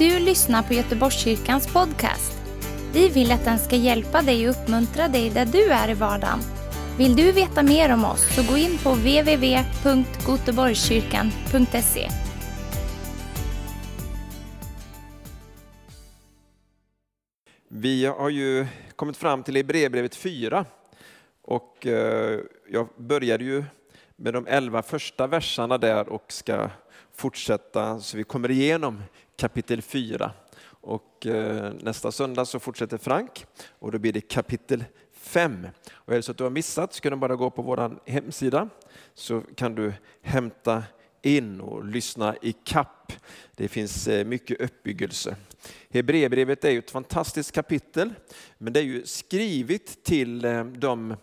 du lyssnar på Göteborgskyrkans podcast. Vi vill att den ska hjälpa dig och uppmuntra dig där du är i vardagen. Vill du veta mer om oss så gå in på www.goteborgskyrkan.se. Vi har ju kommit fram till Hebreerbrevet 4 och eh, jag började ju med de elva första verserna där och ska fortsätta så vi kommer igenom kapitel 4. Och eh, nästa söndag så fortsätter Frank och då blir det kapitel 5. Och är det så att du har missat så kan du bara gå på vår hemsida så kan du hämta in och lyssna i kapp. Det finns eh, mycket uppbyggelse. Hebreerbrevet är ju ett fantastiskt kapitel, men det är ju skrivet till eh, de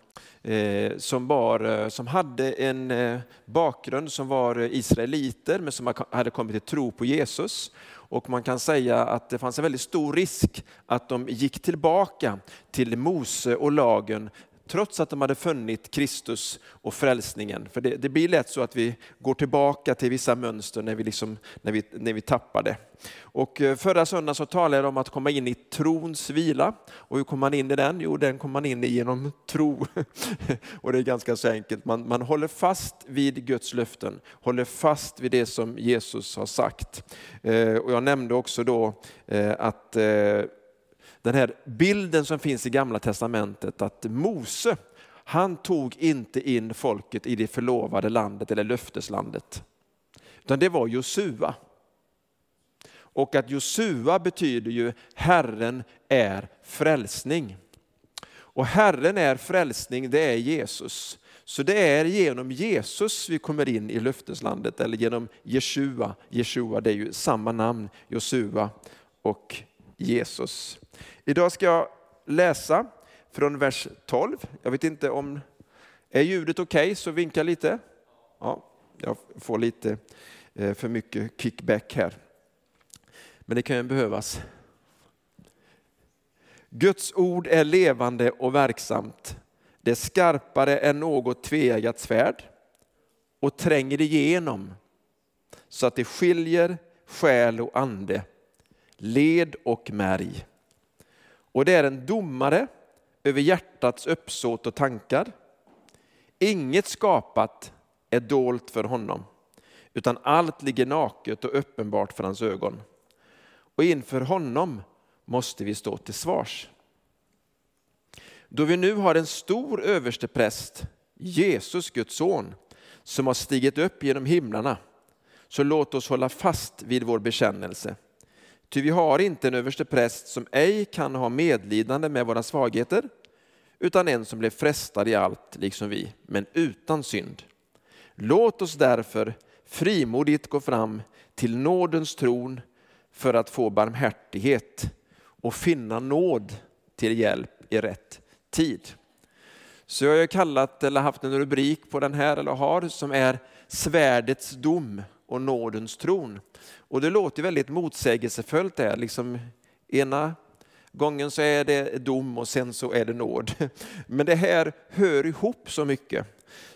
Eh, som, var, eh, som hade en eh, bakgrund som var israeliter, men som hade kommit till tro på Jesus. Och man kan säga att det fanns en väldigt stor risk att de gick tillbaka till Mose och lagen trots att de hade funnit Kristus och frälsningen. För det, det, blir lätt så att vi går tillbaka till vissa mönster när vi, liksom, när vi, när vi tappar det. Och eh, förra söndagen så talade jag om att komma in i trons vila. Och hur kommer man in i den? Jo, den kommer man in i genom tro. och det är ganska så enkelt. Man, man håller fast vid Guds löften, håller fast vid det som Jesus har sagt. Eh, och jag nämnde också då eh, att eh, den här bilden som finns i Gamla Testamentet att Mose, han tog inte in folket i det förlovade landet eller löfteslandet. Utan det var Josua. Och att Josua betyder ju Herren är frälsning. Och Herren är frälsning, det är Jesus. Så det är genom Jesus vi kommer in i löfteslandet, eller genom Jeshua. Jeshua det är ju samma namn, Josua och Jesus. Idag ska jag läsa från vers 12. Jag vet inte om, är ljudet okej okay, så vinka lite. Ja, jag får lite eh, för mycket kickback här. Men det kan ju behövas. Guds ord är levande och verksamt. Det är skarpare än något tveeggat svärd och tränger igenom så att det skiljer själ och ande, led och märg och det är en domare över hjärtats uppsåt och tankar. Inget skapat är dolt för honom, utan allt ligger naket och uppenbart för hans ögon. Och inför honom måste vi stå till svars. Då vi nu har en stor överstepräst, Jesus, Guds son, som har stigit upp genom himlarna, så låt oss hålla fast vid vår bekännelse. Ty vi har inte en överste präst som ej kan ha medlidande med våra svagheter, utan en som blev frestad i allt, liksom vi, men utan synd. Låt oss därför frimodigt gå fram till nådens tron för att få barmhärtighet och finna nåd till hjälp i rätt tid. Så jag har kallat eller haft en rubrik på den här, eller har, som är svärdets dom och nådens tron. Och det låter väldigt motsägelsefullt där. Liksom ena gången så är det dom och sen så är det nåd. Men det här hör ihop så mycket.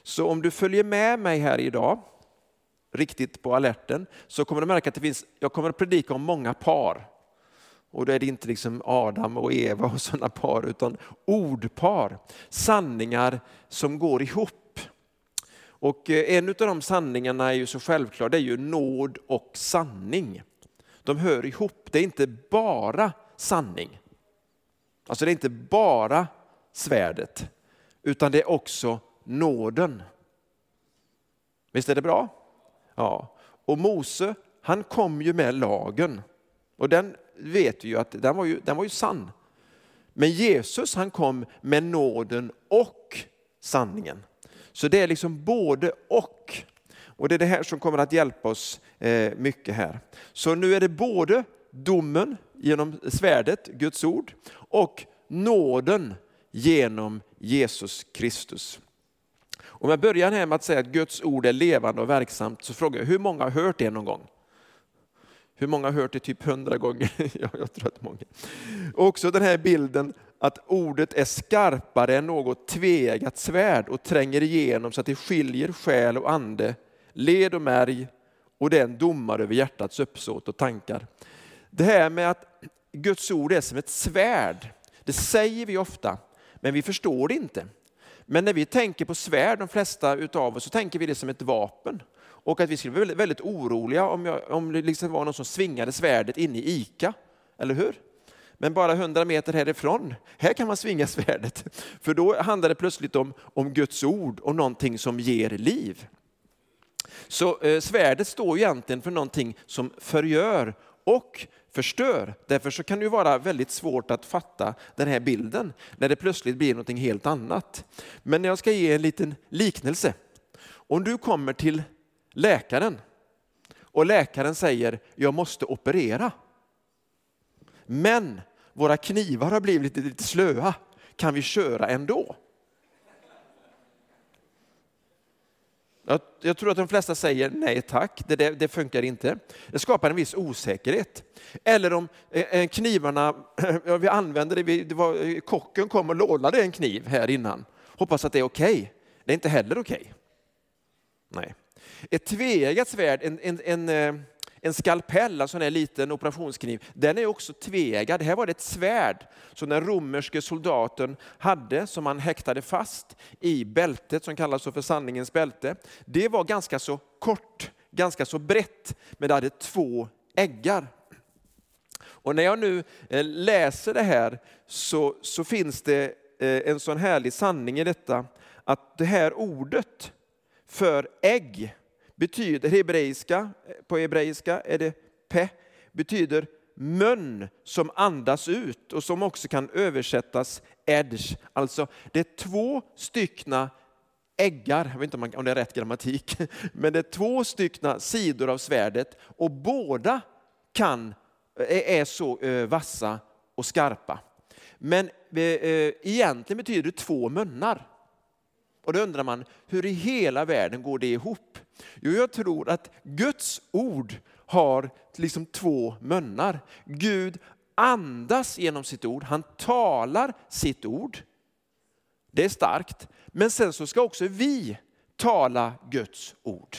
Så om du följer med mig här idag, riktigt på alerten, så kommer du märka att det finns, jag kommer att predika om många par. Och då är det inte liksom Adam och Eva och sådana par, utan ordpar. Sanningar som går ihop. Och eh, en av de sanningarna är ju så självklar, det är ju nåd och sanning. De hör ihop, det är inte bara sanning. Alltså det är inte bara svärdet, utan det är också nåden. Visst är det bra? Ja. Och Mose, han kom ju med lagen. Och den vet vi ju att den var ju, den var ju sann. Men Jesus han kom med nåden och sanningen. Så det är liksom både och. Och det är det här som kommer att hjälpa oss eh, mycket här. Så nu är det både domen genom svärdet, Guds ord, och nåden genom Jesus Kristus. Om jag börjar här med att säga att Guds ord är levande och verksamt så frågar jag, hur många har hört det någon gång? Hur många har hört det typ hundra gånger? ja, jag tror att många. också den här bilden att ordet är skarpare än något tvegat svärd och tränger igenom så att det skiljer själ och ande, led och märg och det är en domare över hjärtats uppsåt och tankar. Det här med att Guds ord är som ett svärd, det säger vi ofta, men vi förstår det inte. Men när vi tänker på svärd, de flesta utav oss, så tänker vi det som ett vapen. Och att vi skulle bli väldigt, väldigt oroliga om, jag, om det liksom var någon som svingade svärdet inne i ICA, eller hur? Men bara hundra meter härifrån, här kan man svinga svärdet. För då handlar det plötsligt om, om Guds ord och någonting som ger liv. Så eh, svärdet står egentligen för någonting som förgör och förstör. Därför så kan det vara väldigt svårt att fatta den här bilden när det plötsligt blir någonting helt annat. Men jag ska ge en liten liknelse. Om du kommer till läkaren och läkaren säger jag måste operera. Men våra knivar har blivit lite, lite slöa. Kan vi köra ändå? Jag, jag, tror att de flesta säger nej tack, det, det, det, funkar inte. Det skapar en viss osäkerhet. Eller om eh, eh knivarna, ja, vi använder det, vi, det var, eh, kocken kom och lånade en kniv här innan. Hoppas att det är okej. Okay. Det är inte heller okej. Okay. Nej. Ett tveeggat svärd, en, en, en, eh, en skalpell, alltså en sån liten operationskniv, den är också tveeggad. Här var det ett svärd som den romerske soldaten hade, som han häktade fast i bältet som kallas för sanningens bälte. Det var ganska så kort, ganska så brett, men det hade två äggar. Och när jag nu eh, läser det här så, så finns det eh, en sån härlig sanning i detta, att det här ordet för ägg betyder hebreiska, eh, på hebreiska är det pe, betyder mun som andas ut och som också kan översättas edge. Alltså det är två styckna äggar, jag vet inte om, om det är rätt grammatik, men det är två styckna sidor av svärdet och båda kan, eh, är så eh, vassa och skarpa. Men egentligen betyder det två munnar. Och då undrar man, hur i hela världen går det ihop? Jo, jag tror att Guds ord har liksom två munnar. Gud andas genom sitt ord, han talar sitt ord. Det är starkt. Men sen så ska också vi tala Guds ord.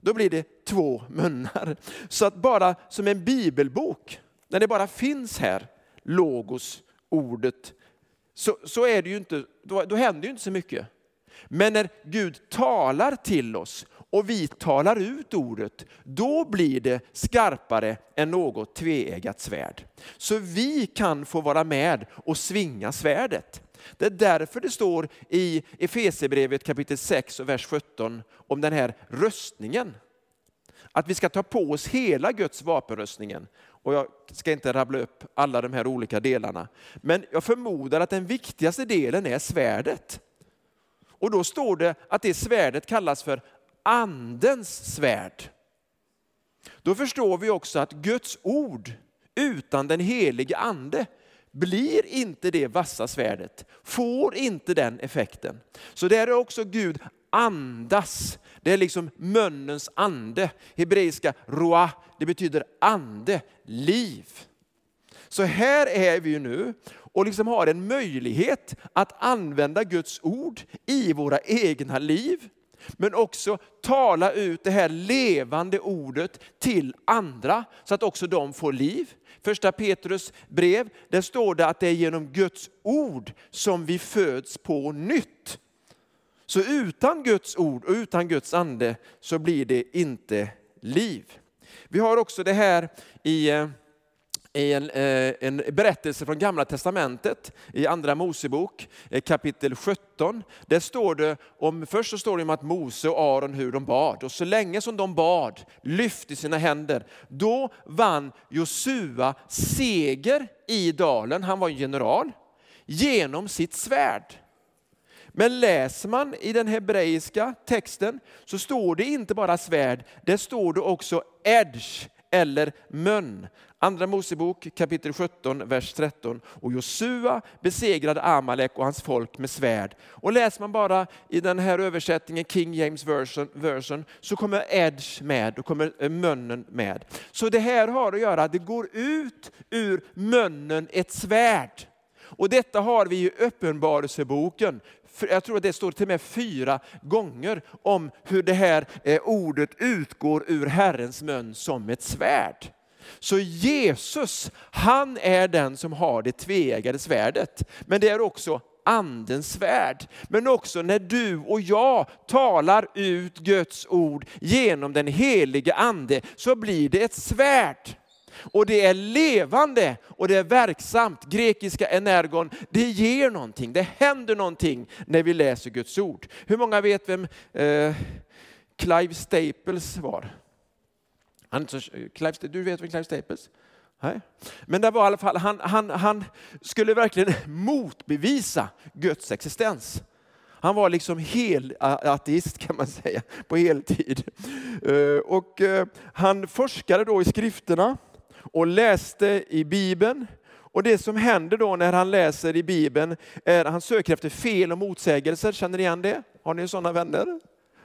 Då blir det två munnar. Så att bara som en bibelbok, när det bara finns här, logos, ordet, så, så är det ju inte, då, då händer ju inte så mycket. Men när Gud talar till oss och vi talar ut ordet, då blir det skarpare än något tveeggat svärd. Så vi kan få vara med och svinga svärdet. Det är därför det står i Efesierbrevet kapitel 6 och vers 17 om den här röstningen. Att vi ska ta på oss hela Guds vapenröstningen. Och jag ska inte rabbla upp alla de här olika delarna. Men jag förmodar att den viktigaste delen är svärdet. Och då står det att det svärdet kallas för andens svärd. Då förstår vi också att Guds ord utan den helige ande blir inte det vassa svärdet, får inte den effekten. Så där är också Gud andas. Det är liksom munnens ande. Hebreiska roa, det betyder ande, liv. Så här är vi nu och liksom har en möjlighet att använda Guds ord i våra egna liv. Men också tala ut det här levande ordet till andra så att också de får liv. Första Petrus brev, där står det att det är genom Guds ord som vi föds på nytt. Så utan Guds ord och utan Guds ande så blir det inte liv. Vi har också det här i eh, i en, eh, en, berättelse från Gamla Testamentet i Andra Mosebok eh, kapitel 17. Där står det om, först så står det om att Mose och Aron hur de bad och så länge som de bad, lyfte sina händer, då vann Josua seger i dalen, han var en general, genom sitt svärd. Men läser man i den hebreiska texten så står det inte bara svärd, det står det också edge eller mön. Andra Mosebok kapitel 17, vers 13. Och Josua besegrade Amalek och hans folk med svärd. Och läser man bara i den här översättningen, King James version, version så kommer edge med, och kommer eh, mönnen munnen med. Så det här har att göra, det går ut ur munnen ett svärd. Och detta har vi i Uppenbarelseboken. Jag tror att det står till och med fyra gånger om hur det här eh, ordet utgår ur Herrens mun som ett svärd. Så Jesus, han är den som har det tveeggade svärdet. Men det är också andens svärd. Men också när du och jag talar ut Guds ord genom den helige ande så blir det ett svärd. Och det är levande och det är verksamt. Grekiska energon, det ger någonting, det händer någonting när vi läser Guds ord. Hur många vet vem eh, Clive Staples var? Han, eh, Clive, du vet vem Clive Staples? Nej. Men det var i alla fall, han, han, han skulle verkligen motbevisa Guds existens. Han var liksom hel ateist kan man säga, på heltid. Eh, och eh, han forskade då i skrifterna och läste i Bibeln. Och det som händer då när han läser i Bibeln är att han söker efter fel och motsägelser. Känner ni igen det? Har ni sådana vänner?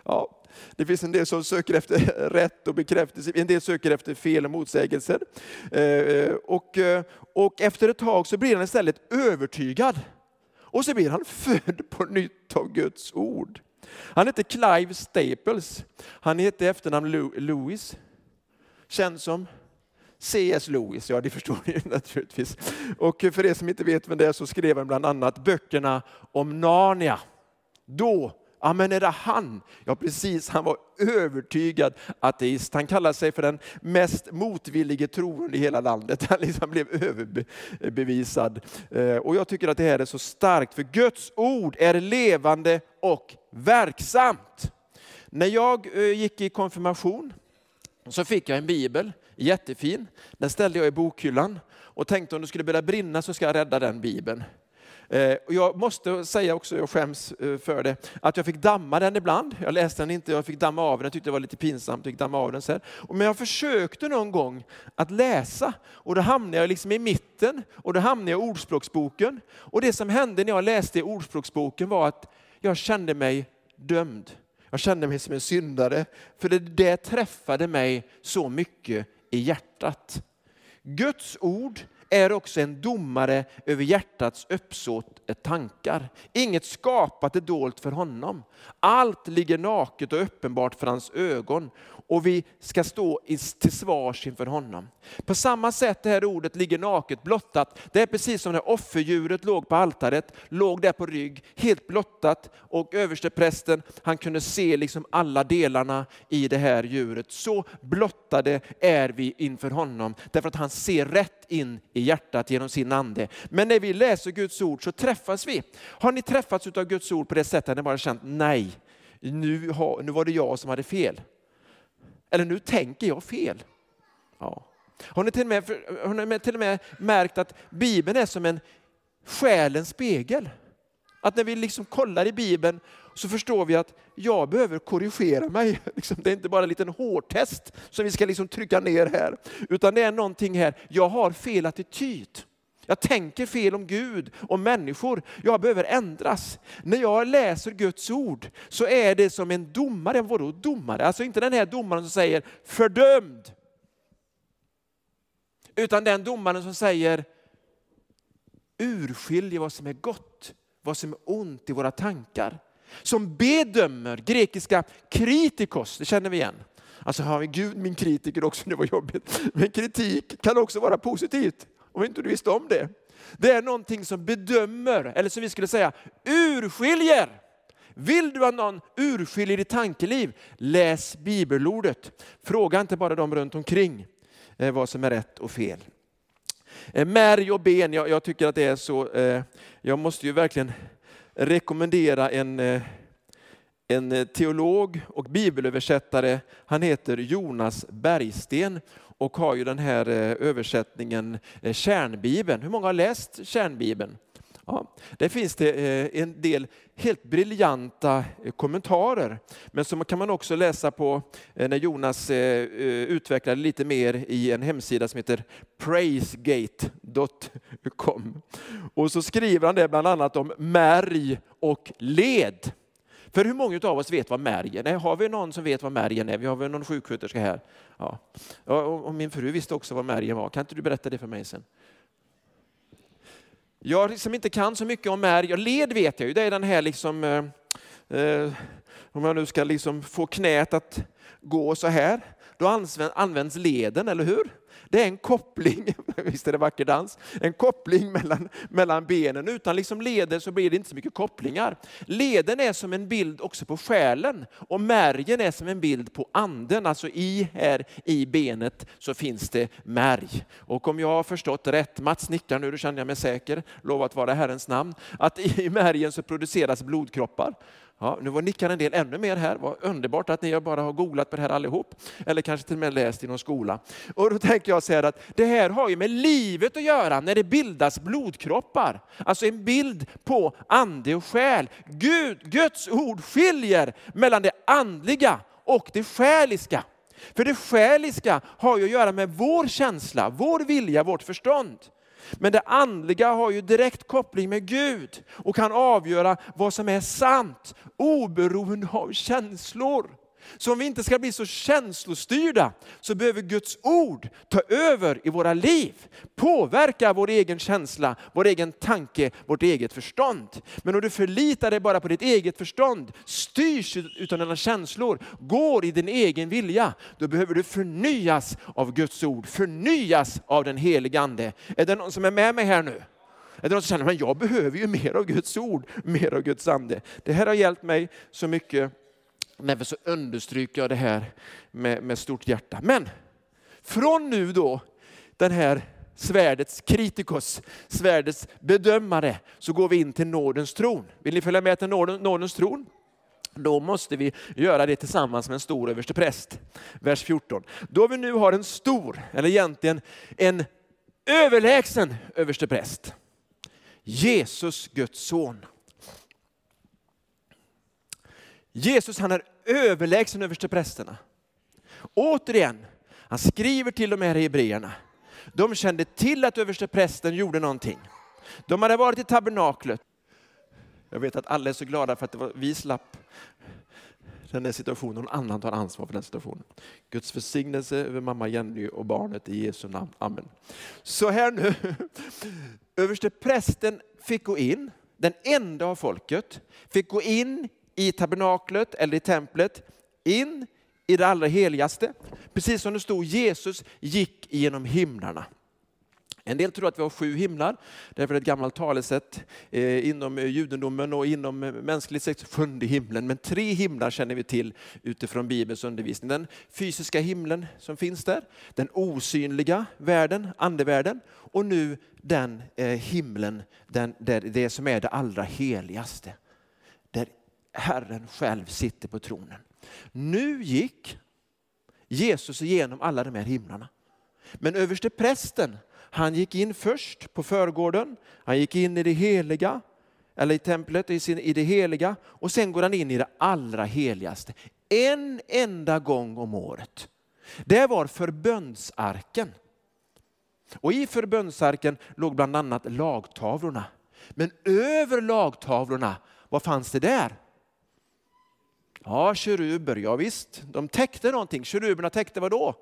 Ja, det finns en del som söker efter rätt och bekräftelse, en del söker efter fel och motsägelser. Eh, och, eh, och efter ett tag så blir han istället övertygad. Och så blir han född på nytt av Guds ord. Han heter Clive Staples. Han heter efternamn Lewis. Känd som C.S. Lewis, ja det förstår ni naturligtvis. Och för er som inte vet vem det är så skrev han bland annat böckerna om Narnia. Då Ja, men är det han? Ja, precis. Han var övertygad ateist. Han kallade sig för den mest motvillige troende i hela landet. Han liksom blev överbevisad. Eh, och jag tycker att det här är så starkt, för Guds ord är levande och verksamt. När jag eh, gick i konfirmation så fick jag en bibel, jättefin. Den ställde jag i bokhyllan och tänkte om det skulle börja brinna så ska jag rädda den bibeln. Eh, jag måste säga också, jag skäms eh, för det, att jag fick damma den ibland. Jag läste den inte, jag fick damma av den, jag tyckte det var lite pinsamt, jag fick damma av den sen. Men jag försökte någon gång att läsa och då hamnade jag liksom i mitten och då hamnade jag i Ordspråksboken. Och det som hände när jag läste i Ordspråksboken var att jag kände mig dömd. Jag kände mig som en syndare, för det, det träffade mig så mycket i hjärtat. Guds ord är också en domare över hjärtats uppsåt eh, tankar. Inget skapat är dolt för honom. Allt ligger naket och uppenbart för hans ögon och vi ska stå till svars inför honom. På samma sätt det här ordet ligger naket, blottat. Det är precis som när offerdjuret låg på altaret, låg där på rygg, helt blottat och översteprästen han kunde se liksom alla delarna i det här djuret. Så blottade är vi inför honom därför att han ser rätt in i hjärtat genom sin ande. Men när vi läser Guds ord så träffas vi. Har ni träffats av Guds ord på det sättet att ni bara känt nej, nu, har, nu var det jag som hade fel. Eller nu tänker jag fel. Ja. Har, ni till och med, har ni till och med märkt att Bibeln är som en själens spegel? Att när vi liksom kollar i Bibeln så förstår vi att jag behöver korrigera mig. Liksom, det är inte bara en liten hårtest som vi ska liksom trycka ner här, utan det är någonting här, jag har fel attityd. Jag tänker fel om Gud och människor. Jag behöver ändras. När jag läser Guds ord så är det som en domare. Vadå domare? Alltså inte den här domaren som säger fördömd. Utan den domaren som säger urskiljer vad som är gott, vad som är ont i våra tankar. Som bedömer, grekiska kritikos, det känner vi igen. Alltså har vi Gud min kritiker också, det var jobbigt. Men kritik kan också vara positivt. Om inte du visste om det. Det är någonting som bedömer, eller som vi skulle säga urskiljer. Vill du att någon urskiljer ditt tankeliv? Läs bibelordet. Fråga inte bara dem runt omkring eh, vad som är rätt och fel. Eh, märg och ben, jag, jag tycker att det är så, eh, jag måste ju verkligen rekommendera en, en teolog och bibelöversättare. Han heter Jonas Bergsten och har ju den här eh, översättningen eh, Kärnbibeln. Hur många har läst Kärnbibeln? Ja, där finns det eh, en del helt briljanta kommentarer. Men som kan man också läsa på när Jonas utvecklade lite mer i en hemsida som heter praisegate.com. Och så skriver han det bland annat om märg och led. För hur många av oss vet vad märgen är? Har vi någon som vet vad märgen är? Vi har väl någon sjuksköterska här? Ja. Och min fru visste också vad märgen var. Kan inte du berätta det för mig sen? Jag som inte kan så mycket om märg, led vet jag ju, det är den här liksom, eh, eh om jag nu ska liksom få knät att gå så här, då används leden, eller hur? Det är en koppling, visst är det vacker dans, en koppling mellan, mellan benen. Utan liksom leder så blir det inte så mycket kopplingar. Leden är som en bild också på själen och märgen är som en bild på anden. Alltså i här i benet så finns det märg. Och om jag har förstått rätt, Mats nickar nu, då känner jag mig säker, lov att vara Herrens namn, att i märgen så produceras blodkroppar. Ja, nu var nickar en del ännu mer här. Vad underbart att ni bara har googlat på det här allihop. Eller kanske till och med läst i någon skola. Och då tänker jag säga att det här har ju med livet att göra när det bildas blodkroppar. Alltså en bild på ande och själ. Gud, Guds ord skiljer mellan det andliga och det själiska. För det själiska har ju att göra med vår känsla, vår vilja, vårt förstånd. Men det andliga har ju direkt koppling med Gud och kan avgöra vad som är sant oberoende av känslor. Så om vi inte ska bli så känslostyrda så behöver Guds ord ta över i våra liv. Påverka vår egen känsla, vår egen tanke, vårt eget förstånd. Men om du förlitar dig bara på ditt eget förstånd, styrs utan dina känslor, går i din egen vilja, då behöver du förnyas av Guds ord, förnyas av den helige Ande. Är det någon som är med mig här nu? Är det någon som känner att jag behöver ju mer av Guds ord, mer av Guds ande? Det här har hjälpt mig så mycket Därför så understryker jag det här med, med stort hjärta. Men från nu då, den här svärdets kritikus, svärdets bedömare, så går vi in till nådens tron. Vill ni följa med till nåden, nådens tron? Då måste vi göra det tillsammans med en stor överstepräst. Vers 14. Då vi nu har en stor, eller egentligen en överlägsen överstepräst. Jesus, Guds son Jesus han är överlägsen översteprästerna. Återigen, han skriver till de här hebreerna. De kände till att översteprästen gjorde någonting. De hade varit i tabernaklet. Jag vet att alla är så glada för att det var, vi slapp den där situationen. Någon annan tar ansvar för den situationen. Guds välsignelse över mamma Jenny och barnet i Jesu namn. Amen. Så här nu. Översteprästen fick gå in, den enda av folket, fick gå in i tabernaklet eller i templet, in i det allra heligaste. Precis som det stod, Jesus gick genom himlarna. En del tror att vi har sju himlar, därför är det ett gammalt talesätt eh, inom eh, judendomen och inom eh, mänsklig sex, sjunde himlen. Men tre himlar känner vi till utifrån Bibelns undervisning. Den fysiska himlen som finns där, den osynliga världen, andevärlden och nu den eh, himlen, den, där det som är det allra heligaste. Herren själv sitter på tronen. Nu gick Jesus igenom alla de här himlarna. Men överste prästen, han gick in först på förgården, han gick in i det heliga, eller i templet, i, sin, i det heliga, och sen går han in i det allra heligaste. En enda gång om året. Det var förbönsarken. Och i förbönsarken låg bland annat lagtavlorna. Men över lagtavlorna, vad fanns det där? Ja, keruber, ja visst, de täckte någonting. Keruberna täckte vad då?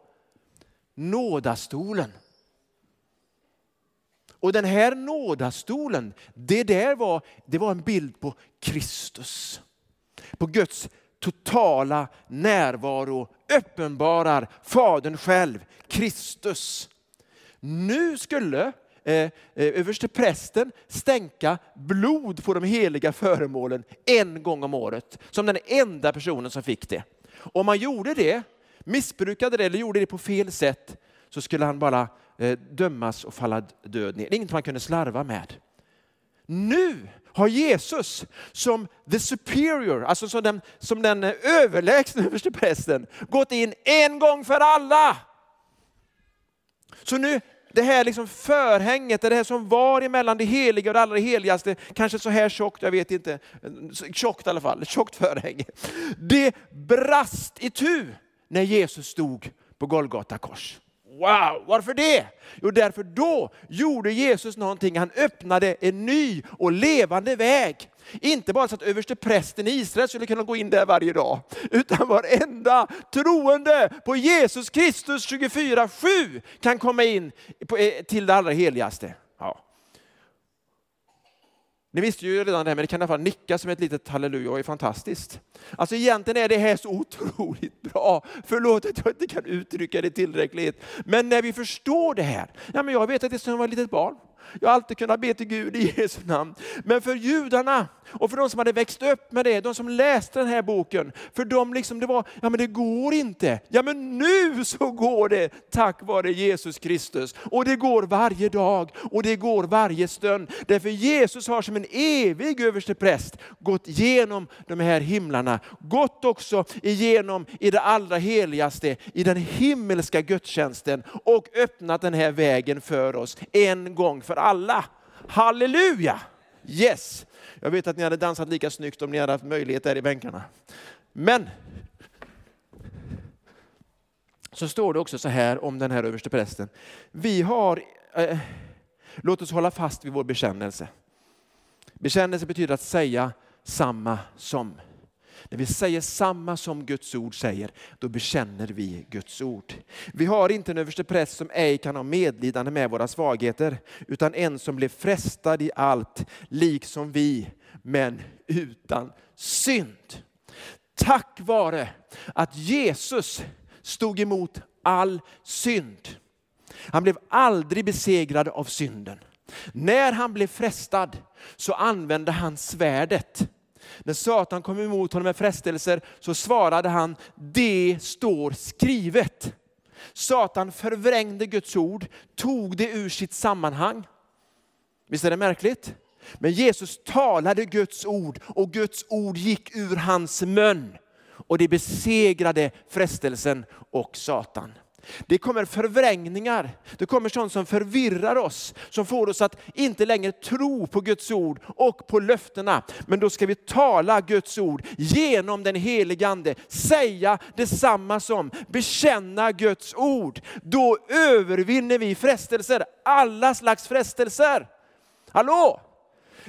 Nådastolen. Och den här nådastolen, det där var, det var en bild på Kristus. På Guds totala närvaro uppenbarar Fadern själv, Kristus. Nu skulle Eh, eh, överste prästen stänka blod på de heliga föremålen en gång om året. Som den enda personen som fick det. Om man gjorde det, missbrukade det eller gjorde det på fel sätt så skulle han bara eh, dömas och falla död ner. Det är inget man kunde slarva med. Nu har Jesus som the superior, alltså som den, som den eh, överlägsna översteprästen, gått in en gång för alla. Så nu det här liksom förhänget, det här som var emellan det heliga och det allra heligaste, kanske så här tjockt, jag vet inte, tjockt i alla fall, tjockt förhänge. Det brast i tu när Jesus stod på Golgata kors. Wow, varför det? Jo, därför då gjorde Jesus någonting. Han öppnade en ny och levande väg. Inte bara så att överste prästen i Israel skulle kunna gå in där varje dag, utan varenda troende på Jesus Kristus 24-7 kan komma in eh, till det allra heligaste. Ja. Ni visste ju redan det, här men det kan i alla fall nicka som ett litet halleluja och är fantastiskt. Alltså egentligen är det här så otroligt bra. Förlåt att jag inte kan uttrycka det tillräckligt. Men när vi förstår det här, ja men jag vet att det är som jag var ett litet barn. Jag har alltid kunnat be till Gud i Jesu namn. Men för judarna och för de som hade växt upp med det, de som läste den här boken, för dem liksom det var, ja men det går inte. Ja men nu så går det tack vare Jesus Kristus. Och det går varje dag och det går varje stund. Därför Jesus har som en evig överstepräst gått igenom de här himlarna, gått också igenom i det allra heligaste, i den himmelska gudstjänsten och öppnat den här vägen för oss en gång för alla. Halleluja! Yes! Jag vet att ni hade dansat lika snyggt om ni hade haft möjlighet där i bänkarna. Men så står det också så här om den här översteprästen. Vi har, eh, låt oss hålla fast vid vår bekännelse. Bekännelse betyder att säga samma som. När vi säger samma som Guds ord säger, då bekänner vi Guds ord. Vi har inte en överstepräst som ej kan ha medlidande med våra svagheter, utan en som blev frestad i allt, liksom vi, men utan synd. Tack vare att Jesus stod emot all synd. Han blev aldrig besegrad av synden. När han blev frestad så använde han svärdet när Satan kom emot honom med frestelser så svarade han, det står skrivet. Satan förvrängde Guds ord, tog det ur sitt sammanhang. Visst är det märkligt? Men Jesus talade Guds ord och Guds ord gick ur hans mun. Och det besegrade frestelsen och Satan. Det kommer förvrängningar, det kommer sånt som förvirrar oss, som får oss att inte längre tro på Guds ord och på löftena. Men då ska vi tala Guds ord genom den helige Ande, säga detsamma som, bekänna Guds ord. Då övervinner vi frestelser, alla slags frestelser. Hallå!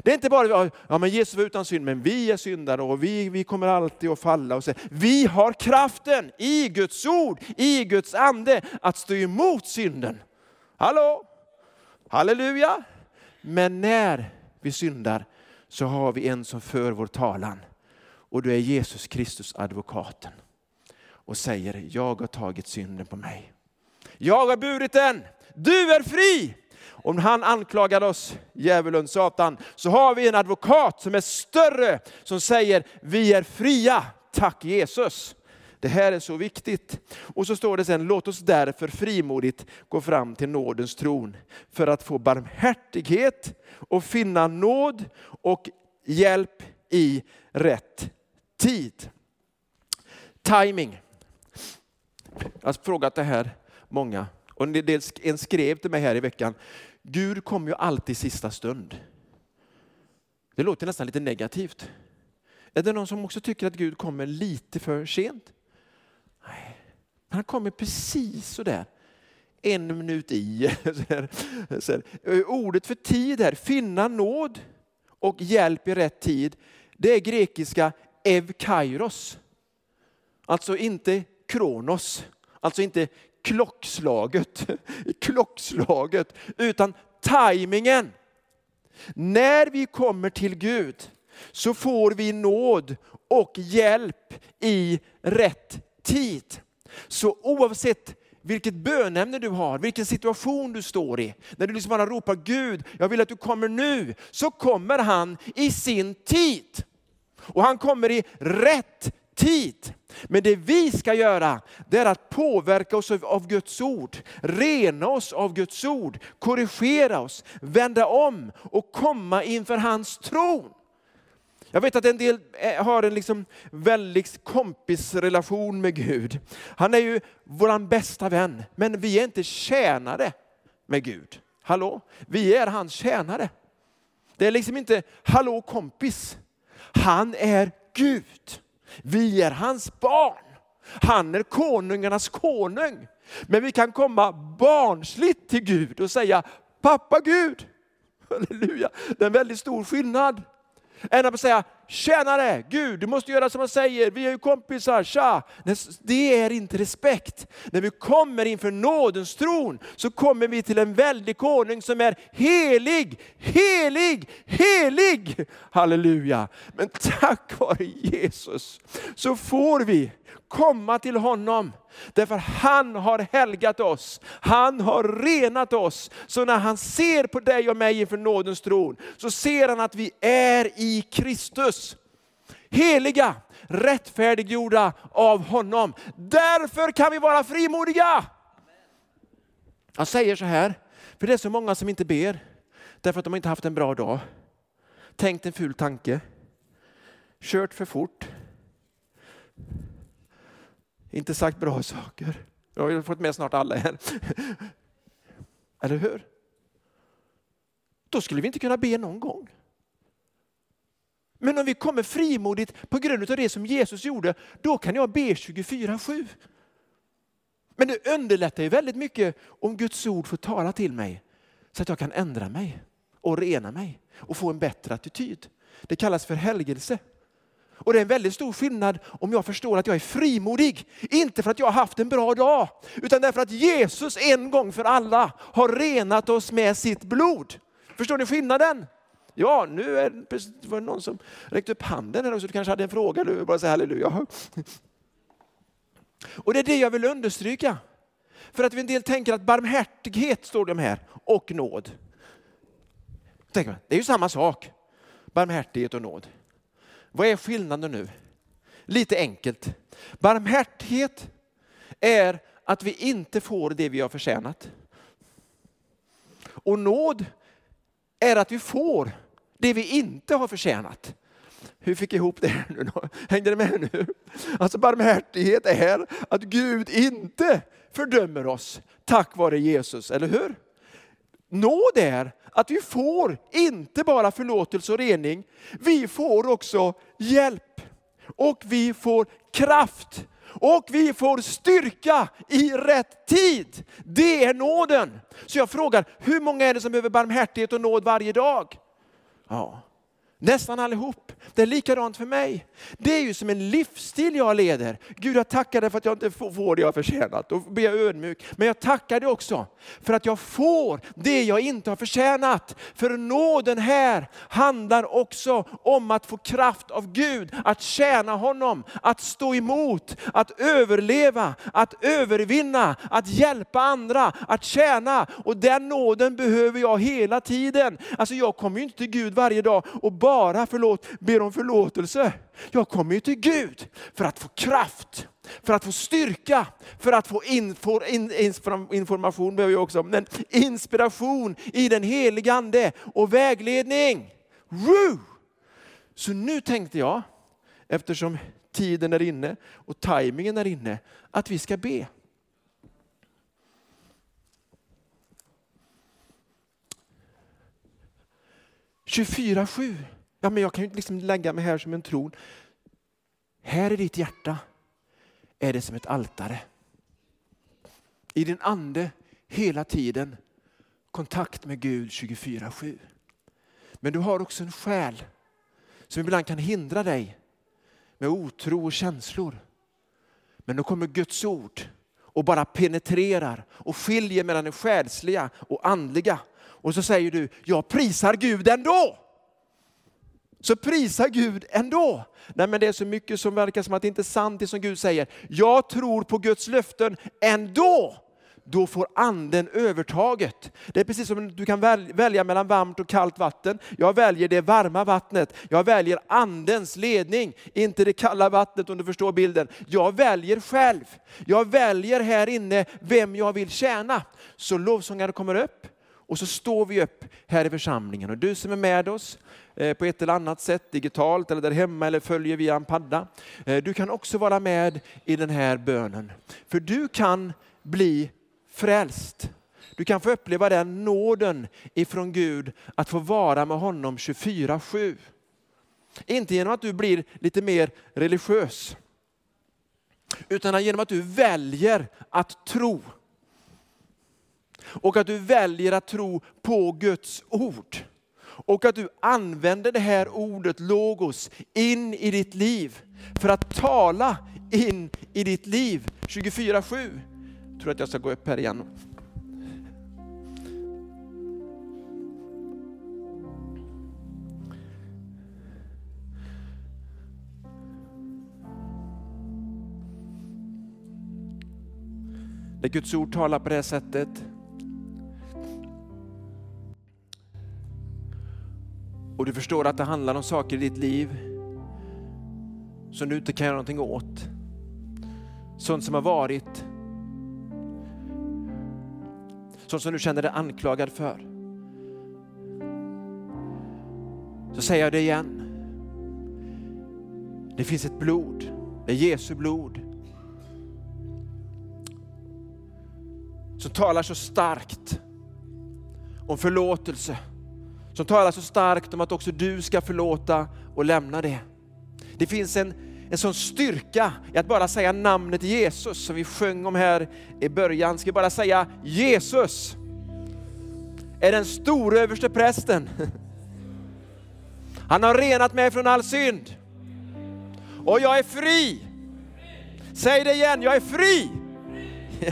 Det är inte bara ja, men Jesus var utan synd, men vi är syndare och vi, vi kommer alltid att falla. Och säga, Vi har kraften i Guds ord, i Guds ande, att stå emot synden. Hallå? Halleluja! Men när vi syndar så har vi en som för vår talan. Och då är Jesus Kristus advokaten. Och säger, jag har tagit synden på mig. Jag har burit den, du är fri! Om han anklagar oss, djävulen, Satan, så har vi en advokat som är större, som säger vi är fria, tack Jesus. Det här är så viktigt. Och så står det sen, låt oss därför frimodigt gå fram till nådens tron för att få barmhärtighet och finna nåd och hjälp i rätt tid. Timing. Jag har frågat det här många och en skrev till mig här i veckan, Gud kommer ju alltid i sista stund. Det låter nästan lite negativt. Är det någon som också tycker att Gud kommer lite för sent? Nej, han kommer precis så där. En minut i. Ordet för tid här, finna nåd och hjälp i rätt tid, det är grekiska evkairos. Alltså inte kronos, alltså inte klockslaget, klockslaget, utan tajmingen. När vi kommer till Gud så får vi nåd och hjälp i rätt tid. Så oavsett vilket bönämne du har, vilken situation du står i. När du liksom bara ropar Gud, jag vill att du kommer nu, så kommer han i sin tid. Och han kommer i rätt tid. Men det vi ska göra, det är att påverka oss av Guds ord, rena oss av Guds ord, korrigera oss, vända om och komma inför hans tron. Jag vet att en del eh, har en liksom väldigt kompisrelation med Gud. Han är ju vår bästa vän, men vi är inte tjänare med Gud. Hallå? Vi är hans tjänare. Det är liksom inte, hallå kompis. Han är Gud. Vi är hans barn. Han är konungarnas konung. Men vi kan komma barnsligt till Gud och säga, pappa Gud. Halleluja, det är en väldigt stor skillnad. Än att säga, tjänare, Gud du måste göra som han säger, vi är ju kompisar, tja. Det är inte respekt. När vi kommer inför nådens tron så kommer vi till en väldig konung som är helig, helig, helig. Halleluja. Men tack vare Jesus så får vi komma till honom. Därför han har helgat oss, han har renat oss. Så när han ser på dig och mig inför nådens tron så ser han att vi är i Kristus. Heliga, rättfärdiggjorda av honom. Därför kan vi vara frimodiga. Jag säger så här, för det är så många som inte ber därför att de inte haft en bra dag. Tänkt en ful tanke, kört för fort, inte sagt bra saker. Jag har fått med snart alla här. Eller hur? Då skulle vi inte kunna be någon gång. Men om vi kommer frimodigt på grund av det som Jesus gjorde, då kan jag be 24-7. Men det underlättar ju väldigt mycket om Guds ord får tala till mig så att jag kan ändra mig och rena mig och få en bättre attityd. Det kallas för helgelse. Och det är en väldigt stor skillnad om jag förstår att jag är frimodig. Inte för att jag har haft en bra dag, utan därför att Jesus en gång för alla har renat oss med sitt blod. Förstår ni skillnaden? Ja, nu är det var någon som räckte upp handen här också. Du kanske hade en fråga, du bara säga halleluja. Och det är det jag vill understryka. För att en del tänker att barmhärtighet står det här, och nåd. Det är ju samma sak, barmhärtighet och nåd. Vad är skillnaden nu? Lite enkelt. Barmhärtighet är att vi inte får det vi har förtjänat. Och nåd är att vi får det vi inte har förtjänat. Hur fick jag ihop det här nu då? Hängde det med nu? Alltså barmhärtighet är att Gud inte fördömer oss tack vare Jesus, eller hur? Nåd är att vi får inte bara förlåtelse och rening, vi får också hjälp. Och vi får kraft. Och vi får styrka i rätt tid. Det är nåden. Så jag frågar, hur många är det som behöver barmhärtighet och nåd varje dag? Ja, Nästan allihop. Det är likadant för mig. Det är ju som en livsstil jag leder. Gud jag tackar dig för att jag inte får det jag har förtjänat. Då blir jag ödmjuk. Men jag tackar dig också för att jag får det jag inte har förtjänat. För nåden här handlar också om att få kraft av Gud, att tjäna honom, att stå emot, att överleva, att övervinna, att hjälpa andra, att tjäna. Och den nåden behöver jag hela tiden. Alltså jag kommer ju inte till Gud varje dag och bara förlåt, ber om förlåtelse. Jag kommer ju till Gud för att få kraft, för att få styrka, för att få infor, in, information, behöver jag också, men inspiration i den heliga Ande och vägledning. Woo! Så nu tänkte jag, eftersom tiden är inne och tajmingen är inne, att vi ska be. 24-7. Ja, men jag kan ju inte liksom lägga mig här som en tron. Här i ditt hjärta är det som ett altare. I din ande hela tiden kontakt med Gud 24-7. Men du har också en själ som ibland kan hindra dig med otro och känslor. Men då kommer Guds ord och bara penetrerar och skiljer mellan det själsliga och andliga. Och så säger du, jag prisar Gud ändå. Så prisa Gud ändå. Nej, men det är så mycket som verkar som att det inte är sant det som Gud säger. Jag tror på Guds löften ändå. Då får anden övertaget. Det är precis som du kan välja mellan varmt och kallt vatten. Jag väljer det varma vattnet. Jag väljer andens ledning, inte det kalla vattnet om du förstår bilden. Jag väljer själv. Jag väljer här inne vem jag vill tjäna. Så lovsångaren kommer upp och så står vi upp här i församlingen. Och du som är med oss Eh, på ett eller annat sätt, digitalt eller där hemma eller följer via en padda. Eh, du kan också vara med i den här bönen. För du kan bli frälst. Du kan få uppleva den nåden ifrån Gud att få vara med honom 24-7. Inte genom att du blir lite mer religiös. Utan genom att du väljer att tro. Och att du väljer att tro på Guds ord. Och att du använder det här ordet logos in i ditt liv för att tala in i ditt liv 24-7. Jag tror att jag ska gå upp här igen. När Guds ord talar på det här sättet och du förstår att det handlar om saker i ditt liv som du inte kan göra någonting åt. Sånt som har varit. Sånt som du känner dig anklagad för. Så säger jag det igen. Det finns ett blod, det är Jesu blod. Som talar så starkt om förlåtelse. Som talar så starkt om att också du ska förlåta och lämna det. Det finns en, en sån styrka i att bara säga namnet Jesus som vi sjöng om här i början. Ska vi bara säga Jesus är den store överste prästen. Han har renat mig från all synd. Och jag är fri. Säg det igen, jag är fri.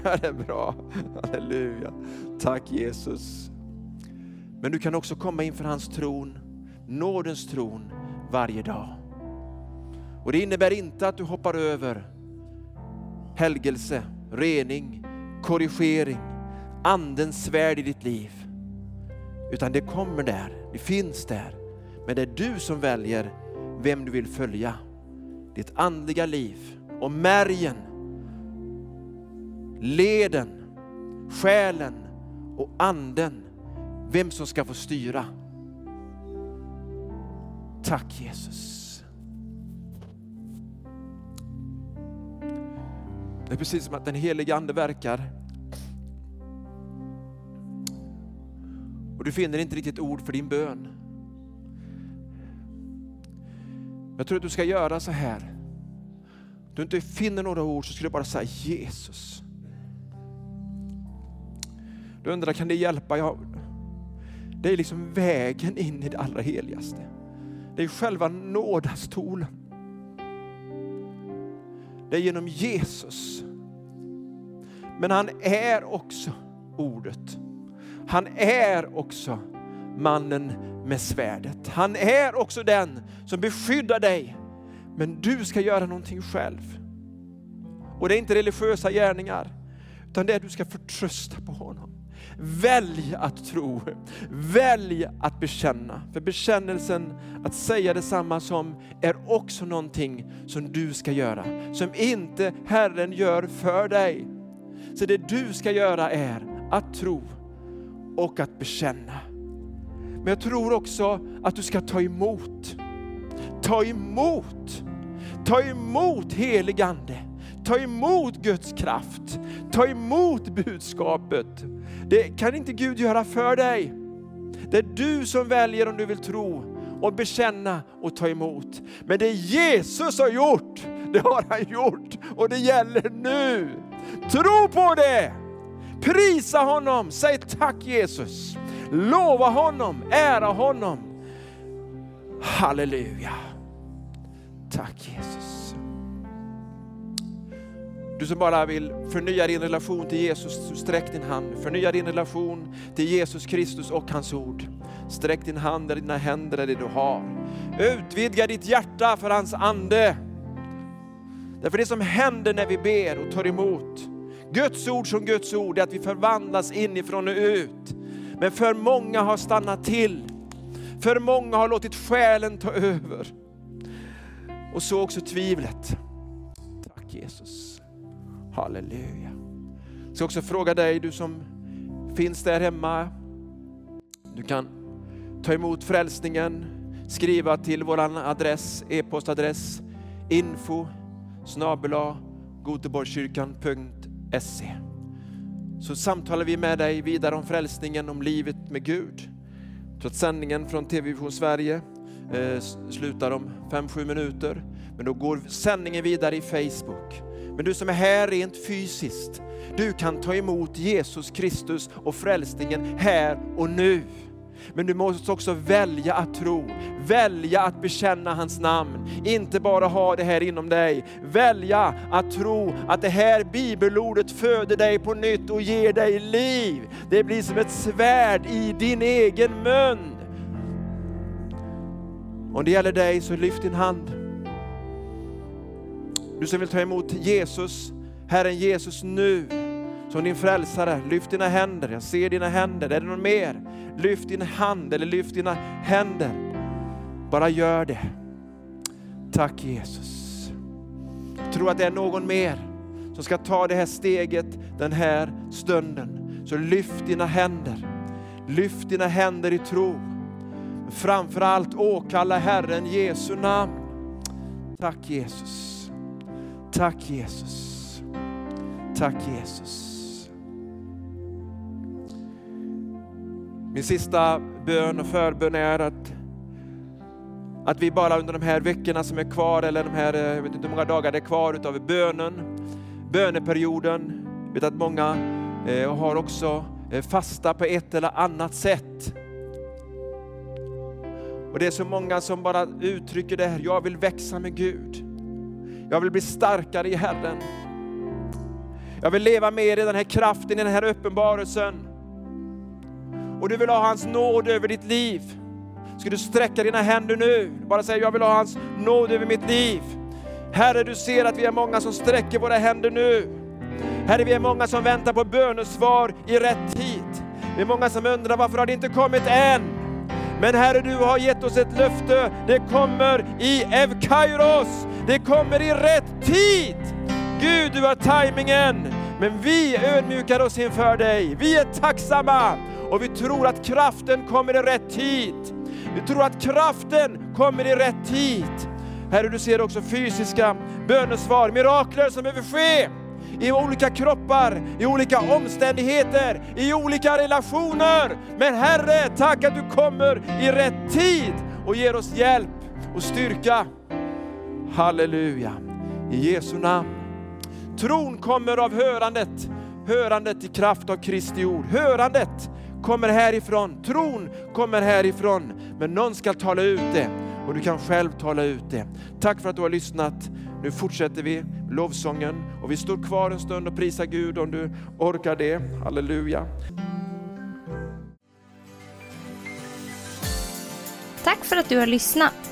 Ja, det är bra. Halleluja. Tack Jesus. Men du kan också komma inför hans tron, nådens tron, varje dag. Och det innebär inte att du hoppar över helgelse, rening, korrigering, andens svärd i ditt liv. Utan det kommer där, det finns där. Men det är du som väljer vem du vill följa. Ditt andliga liv och märgen, leden, själen och anden. Vem som ska få styra. Tack Jesus. Det är precis som att den helige Ande verkar. Och du finner inte riktigt ord för din bön. Jag tror att du ska göra så här. Om du inte finner några ord så ska du bara säga Jesus. Du undrar, kan det hjälpa? Ja, det är liksom vägen in i det allra heligaste. Det är själva nådastolen. Det är genom Jesus. Men han är också ordet. Han är också mannen med svärdet. Han är också den som beskyddar dig. Men du ska göra någonting själv. Och det är inte religiösa gärningar, utan det är att du ska förtrösta på honom. Välj att tro, välj att bekänna. För bekännelsen, att säga detsamma som, är också någonting som du ska göra. Som inte Herren gör för dig. Så det du ska göra är att tro och att bekänna. Men jag tror också att du ska ta emot. Ta emot. Ta emot helig Ande. Ta emot Guds kraft. Ta emot budskapet. Det kan inte Gud göra för dig. Det är du som väljer om du vill tro och bekänna och ta emot. Men det Jesus har gjort, det har han gjort och det gäller nu. Tro på det! Prisa honom, säg tack Jesus. Lova honom, ära honom. Halleluja. Tack Jesus. Du som bara vill förnya din relation till Jesus, sträck din hand. Förnya din relation till Jesus Kristus och hans ord. Sträck din hand eller dina händer eller det du har. Utvidga ditt hjärta för hans ande. Därför det som händer när vi ber och tar emot Guds ord som Guds ord är att vi förvandlas inifrån och ut. Men för många har stannat till. För många har låtit själen ta över. Och så också tvivlet. Tack Jesus. Halleluja. Jag ska också fråga dig, du som finns där hemma. Du kan ta emot frälsningen, skriva till vår adress, e-postadress info snabela goteborgskyrkan.se så samtalar vi med dig vidare om frälsningen, om livet med Gud. Trots sändningen från TV Vision Sverige eh, slutar om 5-7 minuter, men då går sändningen vidare i Facebook. Men du som är här rent fysiskt, du kan ta emot Jesus Kristus och frälsningen här och nu. Men du måste också välja att tro, välja att bekänna hans namn. Inte bara ha det här inom dig. Välja att tro att det här bibelordet föder dig på nytt och ger dig liv. Det blir som ett svärd i din egen mun. Om det gäller dig så lyft din hand. Du som vill ta emot Jesus, Herren Jesus nu som din frälsare. Lyft dina händer, jag ser dina händer. Är det någon mer? Lyft din hand eller lyft dina händer. Bara gör det. Tack Jesus. Jag tror att det är någon mer som ska ta det här steget den här stunden. Så lyft dina händer. Lyft dina händer i tro. Framförallt åkalla Herren Jesu namn. Tack Jesus. Tack Jesus. Tack Jesus. Min sista bön och förbön är att, att vi bara under de här veckorna som är kvar, eller de här, eh, jag vet inte hur många dagar det är kvar utav bönen, böneperioden. Jag vet att många eh, har också eh, fasta på ett eller annat sätt. Och det är så många som bara uttrycker det här, jag vill växa med Gud. Jag vill bli starkare i Herren. Jag vill leva mer i den här kraften, i den här uppenbarelsen och du vill ha hans nåd över ditt liv. Ska du sträcka dina händer nu, bara säga jag vill ha hans nåd över mitt liv. Herre, du ser att vi är många som sträcker våra händer nu. Herre, vi är många som väntar på bönesvar i rätt tid. Vi är många som undrar varför har det inte kommit än? Men Herre, du har gett oss ett löfte. Det kommer i Evkairos. Det kommer i rätt tid. Gud, du har tajmingen. Men vi ödmjukar oss inför dig. Vi är tacksamma och vi tror att kraften kommer i rätt tid. Vi tror att kraften kommer i rätt tid. Herre, du ser också fysiska bönesvar, mirakler som behöver ske i olika kroppar, i olika omständigheter, i olika relationer. Men Herre, tack att du kommer i rätt tid och ger oss hjälp och styrka. Halleluja, i Jesu namn. Tron kommer av hörandet, hörandet i kraft av Kristi ord. Hörandet kommer härifrån, tron kommer härifrån. Men någon ska tala ut det och du kan själv tala ut det. Tack för att du har lyssnat. Nu fortsätter vi lovsången och vi står kvar en stund och prisar Gud om du orkar det. Halleluja. Tack för att du har lyssnat.